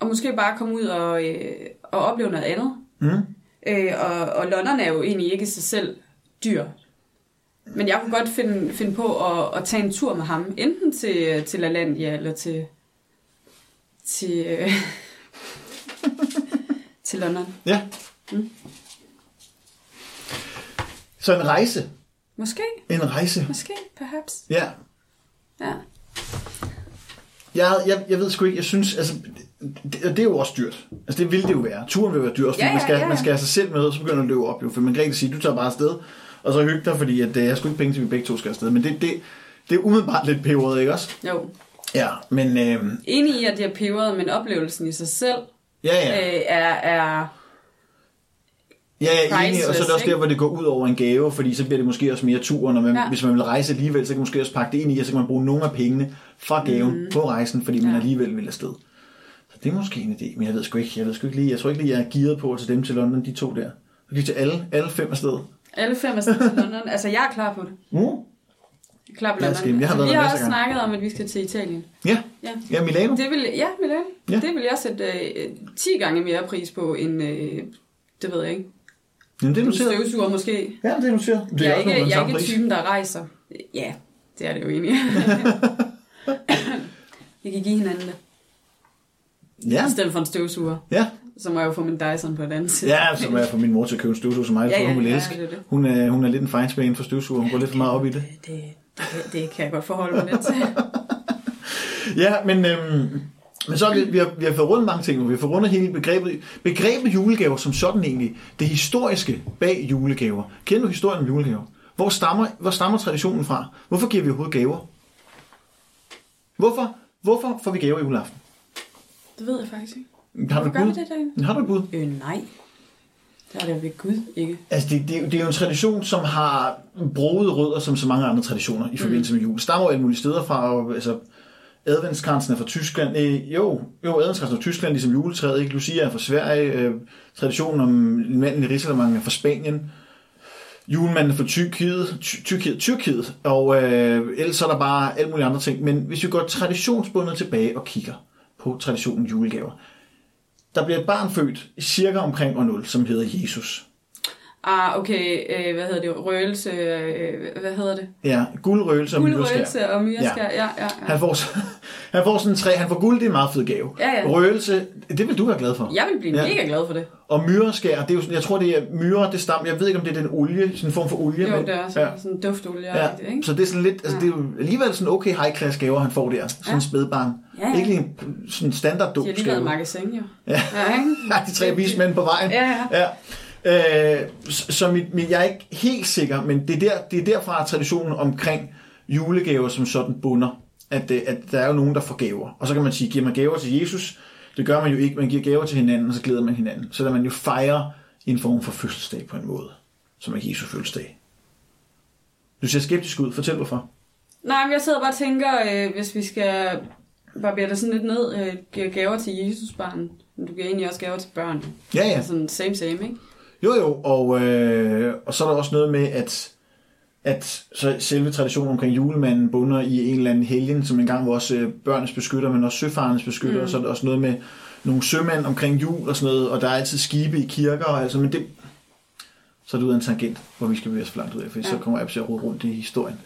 og måske bare komme ud og, øh, og opleve noget andet. Mm. Øh, og, og London er jo egentlig ikke sig selv dyr. Men jeg kunne godt finde, finde på at, at tage en tur med ham. Enten til, til LaLandia eller til, til, øh, til London. Ja. Mm. Så en rejse. Måske, En rejse. måske, perhaps. Ja. Ja. Jeg, jeg, jeg ved sgu ikke, jeg synes, altså, det, det er jo også dyrt. Altså, det vil det jo være. Turen vil være dyr, også, Ja, ja, man, skal, ja, ja. man skal have sig selv med, og så begynder det at løbe op, jo. For man kan ikke sige, du tager bare afsted, og så hygge dig, fordi at, øh, jeg skulle ikke penge til, at vi begge to skal afsted. Men det, det, det er umiddelbart lidt peberet, ikke også? Jo. Ja, men øh, Enig i, at det er peberet, men oplevelsen i sig selv ja, ja. øh, er, er... Ja, jeg er enig, og så er det også der, hvor det går ud over en gave, fordi så bliver det måske også mere tur, når man, ja. Ja. hvis man vil rejse alligevel, så kan man måske også pakke det ind i, og så kan man bruge nogle af pengene fra gaven mm. på rejsen, fordi man Ja. alligevel vil afsted. Så det er måske en idé, men jeg ved sgu ikke, jeg ved sgu ikke lige, jeg tror ikke lige, jeg er gearet på at tage dem til London, de to der. Så vi til alle, alle fem afsted. Alle fem er afsted til London. Altså, jeg er klar på det. Mm. Er klar på London. jeg har vi har også af gange. snakket om, at vi skal til Italien. Ja, Ja. ja Milano. Det vil, ja, Milan. Ja. Det vil jeg sætte øh, 10 gange mere pris på, end, øh, det ved jeg ikke, Jamen, det er En noteret. støvsuger måske. Ja, det er noteret. Det jeg er også ikke, jeg er ikke typen, der rejser. Ja, det er det jo egentlig. Vi kan give hinanden det. Ja, I stedet for en støvsuger. ja. Så må jeg jo få min Dyson på et andet side. Ja, så må jeg få min mor til at købe en støvsuger som mig. Ja, ja, hun vil ja, elske. det er det. Hun er, hun er lidt en fejnsmag inden for støvsuger. Hun går lidt for meget op i det. Det, det, det, det kan jeg godt forholde mig lidt til. Ja, men, øhm, men så har vi, vi, har, vi har fået rundt mange ting. Vi har fået rundt hele begrebet, begrebet julegaver som sådan egentlig. Det historiske bag julegaver. Kender du historien om julegaver? Hvor stammer, hvor stammer traditionen fra? Hvorfor giver vi overhovedet gaver? Hvorfor, hvorfor får vi gaver i juleaften? Det ved jeg faktisk ikke. Har du et bud? det? Har du et bud? Øh, nej. Det er det ved Gud ikke. Altså, det, det, det er jo en tradition, som har broede rødder, som så mange andre traditioner i forbindelse med jul. Stammer jo alle mulige steder fra, og, altså, adventskransen er fra Tyskland. Øh, jo, jo, adventskransen er fra Tyskland, ligesom juletræet, ikke? Lucia er fra Sverige. Øh, traditionen om manden i Risalemang er fra Spanien. Julemanden er fra Tyrkiet, Ty- Tyrkiet, Tyrkiet, og øh, ellers er der bare alle mulige andre ting. Men hvis vi går traditionsbundet tilbage og kigger på traditionen julegaver, der bliver et barn født cirka omkring år 0, som hedder Jesus. Ah, okay. Øh, hvad hedder det? Røgelse. Øh, hvad hedder det? Ja, guldrøgelse og myreskær. Guldrøgelse og myreskær. Ja, ja, ja. Han får, han får sådan træ. Han får guld, det er en meget fed gave. Ja, ja. Røgelse, det vil du være glad for. Jeg vil blive Ja. ja. mega glad for det. Og myreskær, det er jo, sådan- jeg tror det er myre, det stammer, jeg ved ikke om det er den olie, sådan en form for olie. Jo, men, det er sådan, ja. ja. sådan duftolie. Ja, Ja. ikke? så det er sådan lidt, altså det er jo alligevel sådan okay high class gaver, han får der. Sådan en Ja. spædbarn. Ja, ja. Ikke lige en sådan standard De har lige været dåbsgave. magasin, jo. Ja. ja ikke? Ja, de tre vismænd på vejen. Ja, ja. ja. Øh, så mit, mit, jeg er ikke helt sikker, men det er, der, det er derfra traditionen omkring julegaver som sådan bunder. At, øh, at der er jo nogen, der får gaver. Og så kan man sige, giver man gaver til Jesus? Det gør man jo ikke. Man giver gaver til hinanden, og så glæder man hinanden. Så der man jo fejrer en form for fødselsdag på en måde, som er Jesu fødselsdag. Du ser skeptisk ud. Fortæl hvorfor. Nej, men jeg sidder bare og tænker, øh, hvis vi skal barbere det sådan lidt ned, øh, giver gaver til Jesusbarnet, men du giver egentlig også gaver til børn. Ja, ja. Sådan same same, ikke? Jo, jo, og, øh, og så er der også noget med, at, at så selve traditionen omkring julemanden bunder i en eller anden helgen, som engang var også øh, børnenes beskytter, men også søfarens beskytter, mm. og så er der også noget med nogle sømænd omkring jul og sådan noget, og der er altid skibe i kirker, og altså, men det, så er det ud af en tangent, hvor vi skal bevæge os for langt ud af, for ja. så kommer jeg til at rode rundt i historien.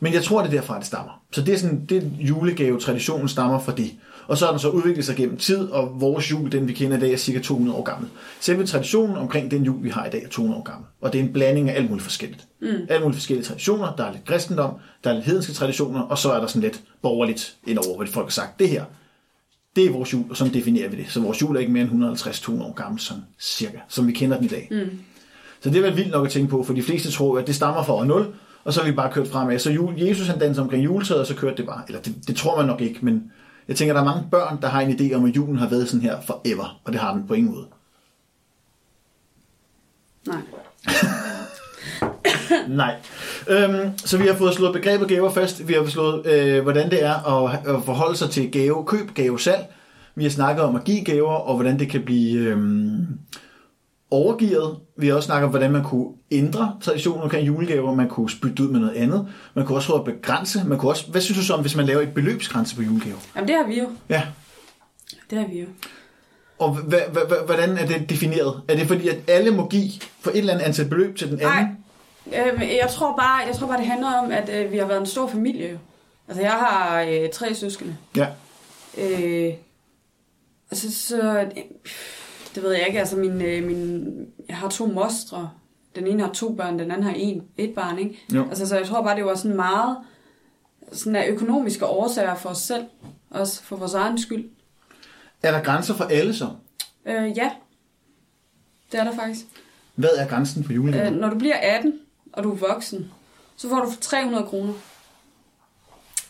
Men jeg tror, det er derfra, det stammer. Så det er sådan, det julegave, traditionen stammer fra det. Og så har den så udviklet sig gennem tid, og vores jul, den vi kender i dag, er cirka 200 år gammel. Selve traditionen omkring den jul, vi har i dag, er 200 år gammel. Og det er en blanding af alt muligt forskelligt. Mm. Alt muligt forskellige traditioner. Der er lidt kristendom, der er lidt hedenske traditioner, og så er der sådan lidt borgerligt indover, hvad folk har sagt. Det her, det er vores jul, og sådan definerer vi det. Så vores jul er ikke mere end 150-200 år gammel, sådan cirka, som vi kender den i dag. Mm. Så det er vel vildt nok at tænke på, for de fleste tror, at det stammer fra år 0, og så har vi bare kørt fremad. Så Jesus han danser omkring juletræet, og så kørte det bare. Eller det, det tror man nok ikke, men jeg tænker, der er mange børn, der har en idé om, at julen har været sådan her forever, og det har den på ingen måde. Nej. Nej. Øhm, så vi har fået slået begrebet gaver fast. Vi har slået, øh, hvordan det er at, at forholde sig til gave, køb, gave, salg. Vi har snakket om at give gaver, og hvordan det kan blive øhm, overgivet. Vi har også snakket om, hvordan man kunne ændre traditionen omkring julegaver. Man kunne bytte ud med noget andet. Man kunne også prøve at begrænse. Man kunne også, hvad synes du så om, hvis man laver et beløbsgrænse på julegaver? Jamen, det har vi jo. Ja. Det har vi jo. Og hva, hva, hva, hvordan er det defineret? Er det fordi, at alle må give for et eller andet antal beløb til den anden? Nej, øhm, jeg tror bare, jeg tror bare, det handler om, at øh, vi har været en stor familie jo. Altså, jeg har øh, tre søskende. Ja. Øh, altså, så... Øh, det ved jeg ikke, altså min, øh, min... Jeg har to mostre. Den ene har to børn, den anden har en, et barn, ikke? Jo. Altså, så jeg tror bare, det var sådan meget... Sådan af økonomiske årsager for os selv. Også for vores egen skyld. Er der grænser for alle så? Øh, ja. Det er der faktisk. Hvad er grænsen for julegaver? Øh, når du bliver 18, og du er voksen, så får du 300 kroner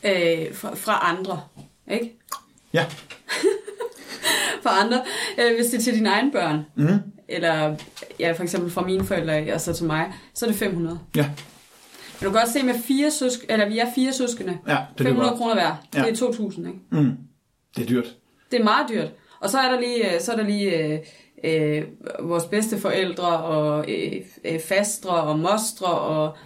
øh, fra, fra andre. Ikke? Ja. Fra andre. Øh, hvis det er til dine egne børn, Mm. eller ja, for eksempel fra mine forældre og så til mig, så er det 500. Ja. Men du kan godt se med fire søsk eller vi er fire søskende. Ja, det er 500 godt. kroner hver. Det Ja. er 2.000, ikke? Mm. Det er dyrt. Det er meget dyrt. Og så er der lige, øh, så er der lige øh, øh, vores bedste forældre og øh, øh, fastre og mostre og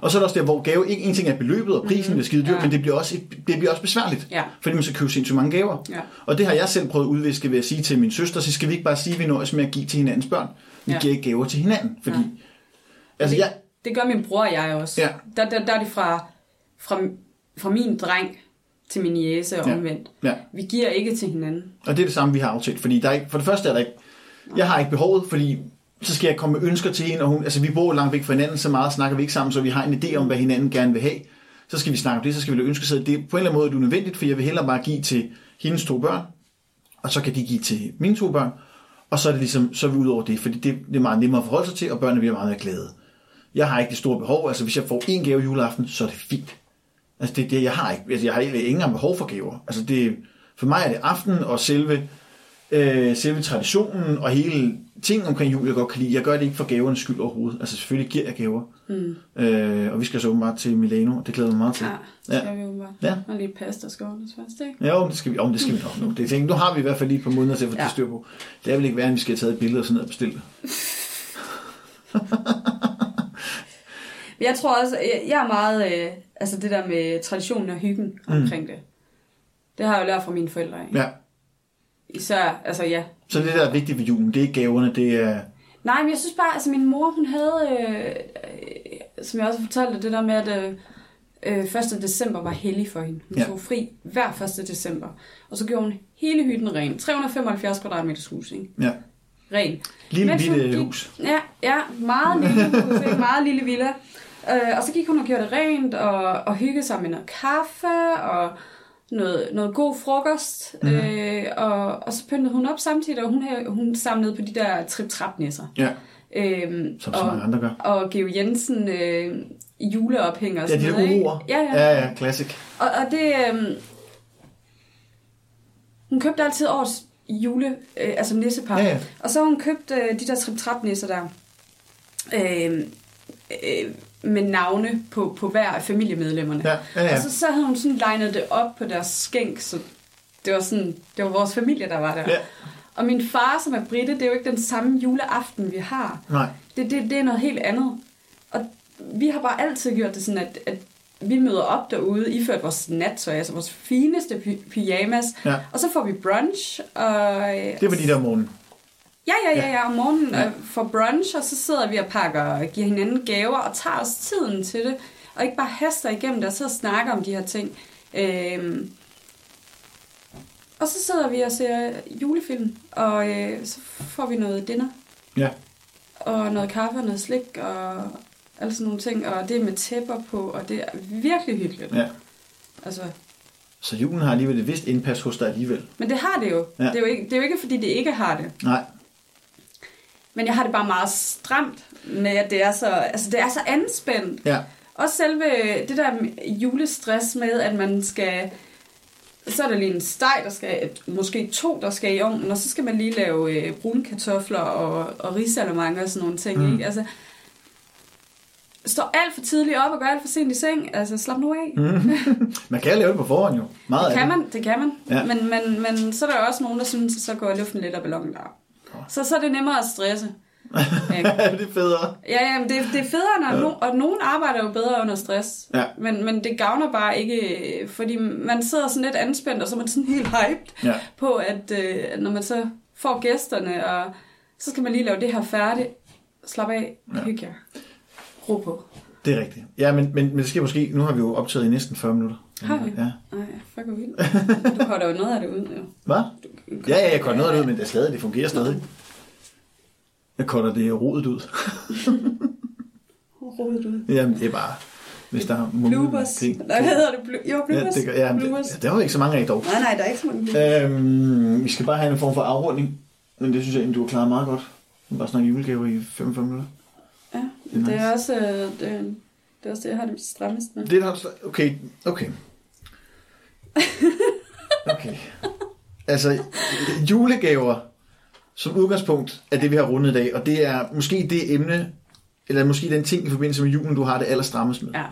Og så er der også der, hvor gave ikke en ting er beløbet og prisen mm-hmm. bliver skide dyrt, Ja. men det bliver også, det bliver også besværligt. Ja. Fordi man skal købe sindssygt mange gaver. Ja. Og det har jeg selv prøvet at udviske ved at sige til min søster, så skal vi ikke bare sige, at vi nøjes med at give til hinandens børn. Vi Ja. giver ikke gaver til hinanden, fordi... Nej. Altså, det, jeg, det gør min bror og jeg også. Ja. Der, der, der er det fra, fra, fra min dreng til min jæse og Ja. omvendt. ja, Vi giver ikke til hinanden. og det er det samme, vi har aftalt. Fordi der er ikke, for det første er der ikke... Jeg har ikke behovet, fordi så skal jeg komme med ønsker til hende, og hun, altså vi bor langt væk fra hinanden, så meget snakker vi ikke sammen, så vi har en idé om, hvad hinanden gerne vil have. Så skal vi snakke om det, så skal vi ønske ønsker sig. Det er på en eller anden måde er det unødvendigt, for jeg vil hellere bare give til hendes to børn, og så kan de give til mine to børn, og så er det ligesom, så er vi ud over det, fordi det, det er meget nemmere at forholde sig til, og børnene bliver meget mere glade. Jeg har ikke det store behov, altså hvis jeg får en gave juleaften, så er det fint. Altså det, det jeg har ikke, altså jeg har ikke engang behov for gaver. Altså det, for mig er det aften og selve, øh, selve traditionen og hele ting omkring jul, jeg godt kan lide. Jeg gør det ikke for gavernes skyld overhovedet. Altså selvfølgelig giver jeg gaver. Mm. Øh, og vi skal så åbenbart til Milano, og det glæder jeg mig meget til. Ja, det skal vi jo bare. Ja. Og lige pasta skåles først, ikke? Ja, jo, det skal vi, men det skal vi nok nu. Det, tænker, nu har vi i hvert fald lige et par måneder til at få Ja. det styr på. Det er vel ikke værd, at vi skal have taget et billede og sådan noget og bestille Jeg tror også, jeg, jeg er meget, øh, altså det der med traditionen og hyggen omkring det. Det har jeg jo lært fra mine forældre. Ikke? Ja. Især, altså ja. Så det der er vigtigt ved julen, det er gaverne, det er... Nej, men jeg synes bare, altså min mor, hun havde, øh, øh, som jeg også fortalte, det der med, at øh, øh, 1. december var hellig for hende. Hun Ja. tog fri hver 1. december. Og så gjorde hun hele hytten ren. 375 kvadratmeters hus, ikke? Ja. Ren. Lille Mens bitte gik- hus. Ja, ja, meget lille hus, ikke? meget lille villa. Øh, og så gik hun og gjorde det rent, og, og hyggede sig med noget kaffe, og noget, noget god frokost. Mm. Øh, og, og så pyntede hun op samtidig, og hun, hun samlede på de der trip-trap-nisser. Ja, Øhm, som så og, mange andre gør. og Geo Jensen øh, juleophænger og Ja, sådan de noget, ord. Ja, ja. Ja, ja, classic. Og, og det... Øh, hun købte altid årets jule, øh, altså nissepar. Ja, ja. Og så har hun købt øh, de der trip trap nisser der. Øh, øh, med navne på, på hver af familiemedlemmerne. Ja, ja, ja. Og så, så havde hun sådan legnet det op på deres skænk, så det var sådan, det var vores familie, der var der. Ja. Og min far, som er britte, det er jo ikke den samme juleaften, vi har. Nej. Det, det, det er noget helt andet. Og vi har bare altid gjort det sådan, at, at vi møder op derude, iført vores nattøj, altså vores fineste py- pyjamas, Ja. og så får vi brunch, og... Det var de der om morgenen. Ja, ja, ja, ja, om morgenen Ja. ja. for brunch, og så sidder vi og pakker og giver hinanden gaver, og tager os tiden til det, og ikke bare haster igennem det, og sidder og snakker om de her ting. Øhm, og så sidder vi og ser julefilm, og øh, så får vi noget dinner, Ja. og noget kaffe og noget slik, og alle sådan nogle ting, og det er med tæpper på, og det er virkelig hyggeligt. ja. Altså, Så julen har alligevel et vist indpas hos dig alligevel. men det har det jo. Ja. Det, er jo ikke, det er jo ikke, fordi det ikke har det. Nej. Men jeg har det bare meget stramt med, at det er så, altså det er så anspændt. Ja. Også selve det der julestress med, at man skal... Så er der lige en steg, der skal... Måske to, der skal i ovnen, og så skal man lige lave øh, brune kartofler og, og risalamande og sådan nogle ting, Mm. ikke? Altså, står alt for tidligt op og går alt for sent i seng. Altså, slap nu af. Mm. Man kan lave det på forhånd jo. Meget Det kan det. man, det kan man. Ja. Men, men, men så er der også nogen, der synes, så går luften lidt af ballonen der. Så, så er det nemmere at stresse. Ikke? det er federe. Ja, ja, men det, det er federe, når Ja. no, og nogen arbejder jo bedre under stress. Ja. Men, men det gavner bare ikke, fordi man sidder sådan lidt anspændt, og så er man sådan helt hyped Ja. på, at øh, når man så får gæsterne, og så skal man lige lave det her færdigt. Slap af, Ja. hygge jer. Ro på. Det er rigtigt. Ja, men, men, men det skal måske... Nu har vi jo optaget i næsten 40 minutter. Har vi? Ja. Ej, fuck hvor vildt. Du holder jo noget af det ud, jo. Hvad? Ja, ja, jeg korter noget af det ud, men det er stadig, det fungerer stadig. Jeg korter det rodet ud. Rodet ud. Jamen, det er bare... Hvis der er Bloopers. ting. Nej, hvad hedder det? Blu- jo, Ja, bloopers. det, gør- ja, bloopers. det, der var ikke så mange af dog. Nej, nej, der er ikke så mange bloopers. Øhm, vi skal bare have en form for afrunding. Men det synes jeg egentlig, du har klaret meget godt. Vi bare snakke julegave i 45 minutter. Ja, Det er det er også øh, det, det er også det, jeg har det strammest med. Det er der, okay, okay. Okay. Altså, julegaver som udgangspunkt er det, vi har rundet i dag, og det er måske det emne, eller måske den ting i forbindelse med julen, du har det allerstrammest med. Ja.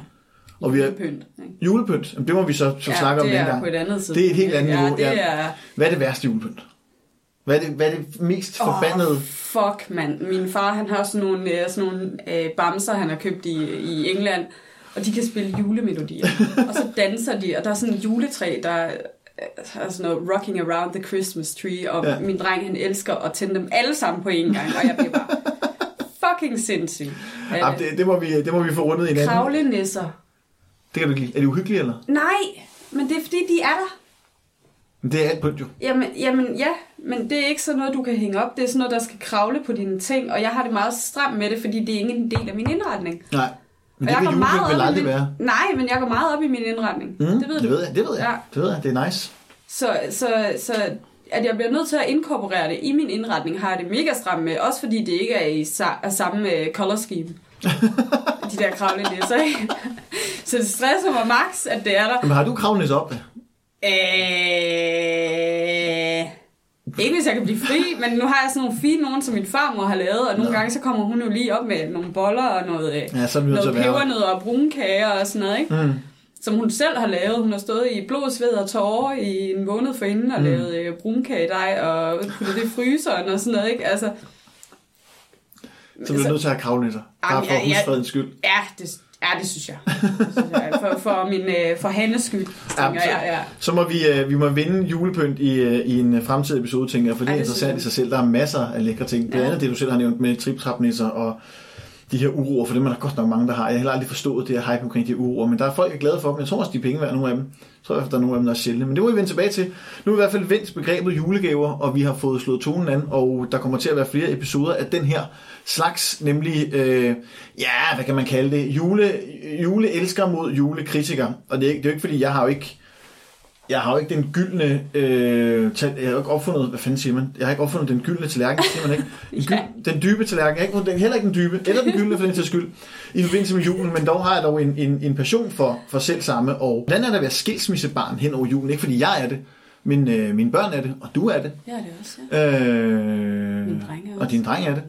Og vi har- Pynt, ikke? Julepynt, jamen, det må vi så, så ja, snakke om det den er gang. på et andet side. Det er et helt andet ja, niveau, det ja. er... Hvad er det værste julepynt? Hvad er det, hvad er det mest forbandede? Fuck, mand. Min far, han har sådan nogle, øh, sådan nogle øh, bamser, han har købt i, i England, og de kan spille julemelodier. og så danser de, og der er sådan et juletræ, der og sådan noget rocking around the Christmas tree, og Ja. ja. min dreng han elsker at tænde dem alle sammen på én gang, og jeg bliver bare fucking sindssyg. Jamen, det, det, må vi, det må vi få rundet i en anden. Kravlenisser. Det kan du ikke lide. Er det uhyggeligt, eller? Nej, men det er fordi, de er der. Men det er alt pynt jo. Jamen, jamen ja, men det er ikke sådan noget, du kan hænge op. Det er sådan noget, der skal kravle på dine ting, og jeg har det meget stramt med det, fordi det er ikke en del af min indretning. Nej. Men det vil går julepynt vel aldrig min... være. Nej, men jeg går meget op i min indretning. Mm, det ved det du. ved jeg. Det ved jeg. Ja. Det ved jeg. Det er nice. Så, så, så at jeg bliver nødt til at inkorporere det i min indretning, har jeg det mega stramt med. Også fordi det ikke er i sa- er samme øh, color scheme. De der kravle nisser, ikke? Så det stresser mig max, at det er der. Men har du kravnæs op? Øh... Ikke hvis jeg kan blive fri, men nu har jeg sådan nogle fine nogen, som min farmor har lavet, og nogle Nå. gange så kommer hun jo lige op med nogle boller og noget, øh, Ja, så noget pebernødder og brunkager og sådan noget, ikke? Mm. Som hun selv har lavet. Hun har stået i blod, sved og tårer i en måned forinden og Mm. lavet øh, brunkagedej og puttet det i fryseren og sådan noget, ikke? Altså, Så bliver du nødt til at have kravnæsser. Bare Jamen, for ja, ja. husfredens skyld. ja, det, ja, det synes jeg. Det synes jeg. For, for, min, øh, for Hannes skyld, tænker så- jeg. Ja. Så må vi, øh, vi må vinde julepynt i, øh, i en fremtidig episode, tænker jeg, for det er Ja, interessant i sig selv. Der er masser af lækre ting. Blandt Ja. andet det, du selv har nævnt med triptrapnisser og de her uroer, for dem er der godt nok mange, der har. Jeg har heller aldrig forstået det her hype omkring de her uroer, men der er folk, der er glade for dem. Jeg tror også, de er penge værd, nogle af dem. Jeg tror i hvert fald, der er nogle af dem, der er sjældne. Men det må vi vende tilbage til. Nu er vi i hvert fald vendt begrebet julegaver, og vi har fået slået tonen an, og der kommer til at være flere episoder af den her slags, nemlig, øh, ja, hvad kan man kalde det, jule, juleelsker mod julekritiker. Og det er, ikke, det er jo ikke, fordi jeg har jo ikke jeg har jo ikke den gyldne... Øh, tal- jeg har jo ikke opfundet... Hvad fanden siger man? Jeg har ikke opfundet den gyldne tallerken, siger man ikke? Den, Ja. gyld, den dybe tallerken. Jeg har ikke fundet den, heller ikke den dybe, eller den gyldne for den til skyld, i forbindelse med julen. Men dog har jeg dog en, en, en passion for, for selv samme. Og hvordan er det at være skilsmissebarn hen over julen? Ikke fordi jeg er det, men øh, mine børn er det, og du er det. ja, det er også, ja. Øh, Min dreng er og også. din dreng er det.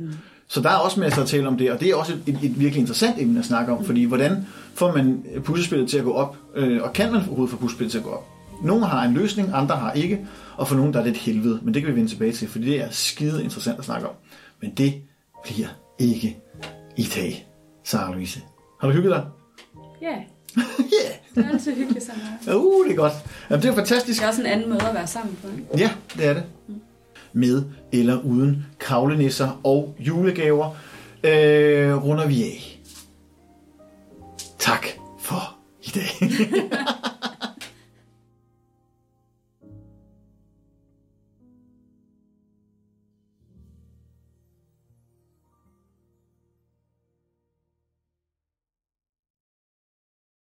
Så der er også masser at tale om det, og det er også et, et, virkelig interessant emne at snakke om, fordi hvordan får man puslespillet til at gå op, øh, og kan man overhovedet få puslespillet til at gå op? Nogle har en løsning, andre har ikke, og for nogle der er det et helvede, men det kan vi vende tilbage til, fordi det er skide interessant at snakke om. Men det bliver ikke i dag, Sara Louise. Har du hygget dig? Ja, Ja, det er altid hyggeligt sammen. uh, det er godt. Jamen, det er fantastisk. Det er også en anden måde at være sammen på. Ikke? Ja, det er det. Med eller uden kravlenisser og julegaver øh, runder vi af. Tak for i dag.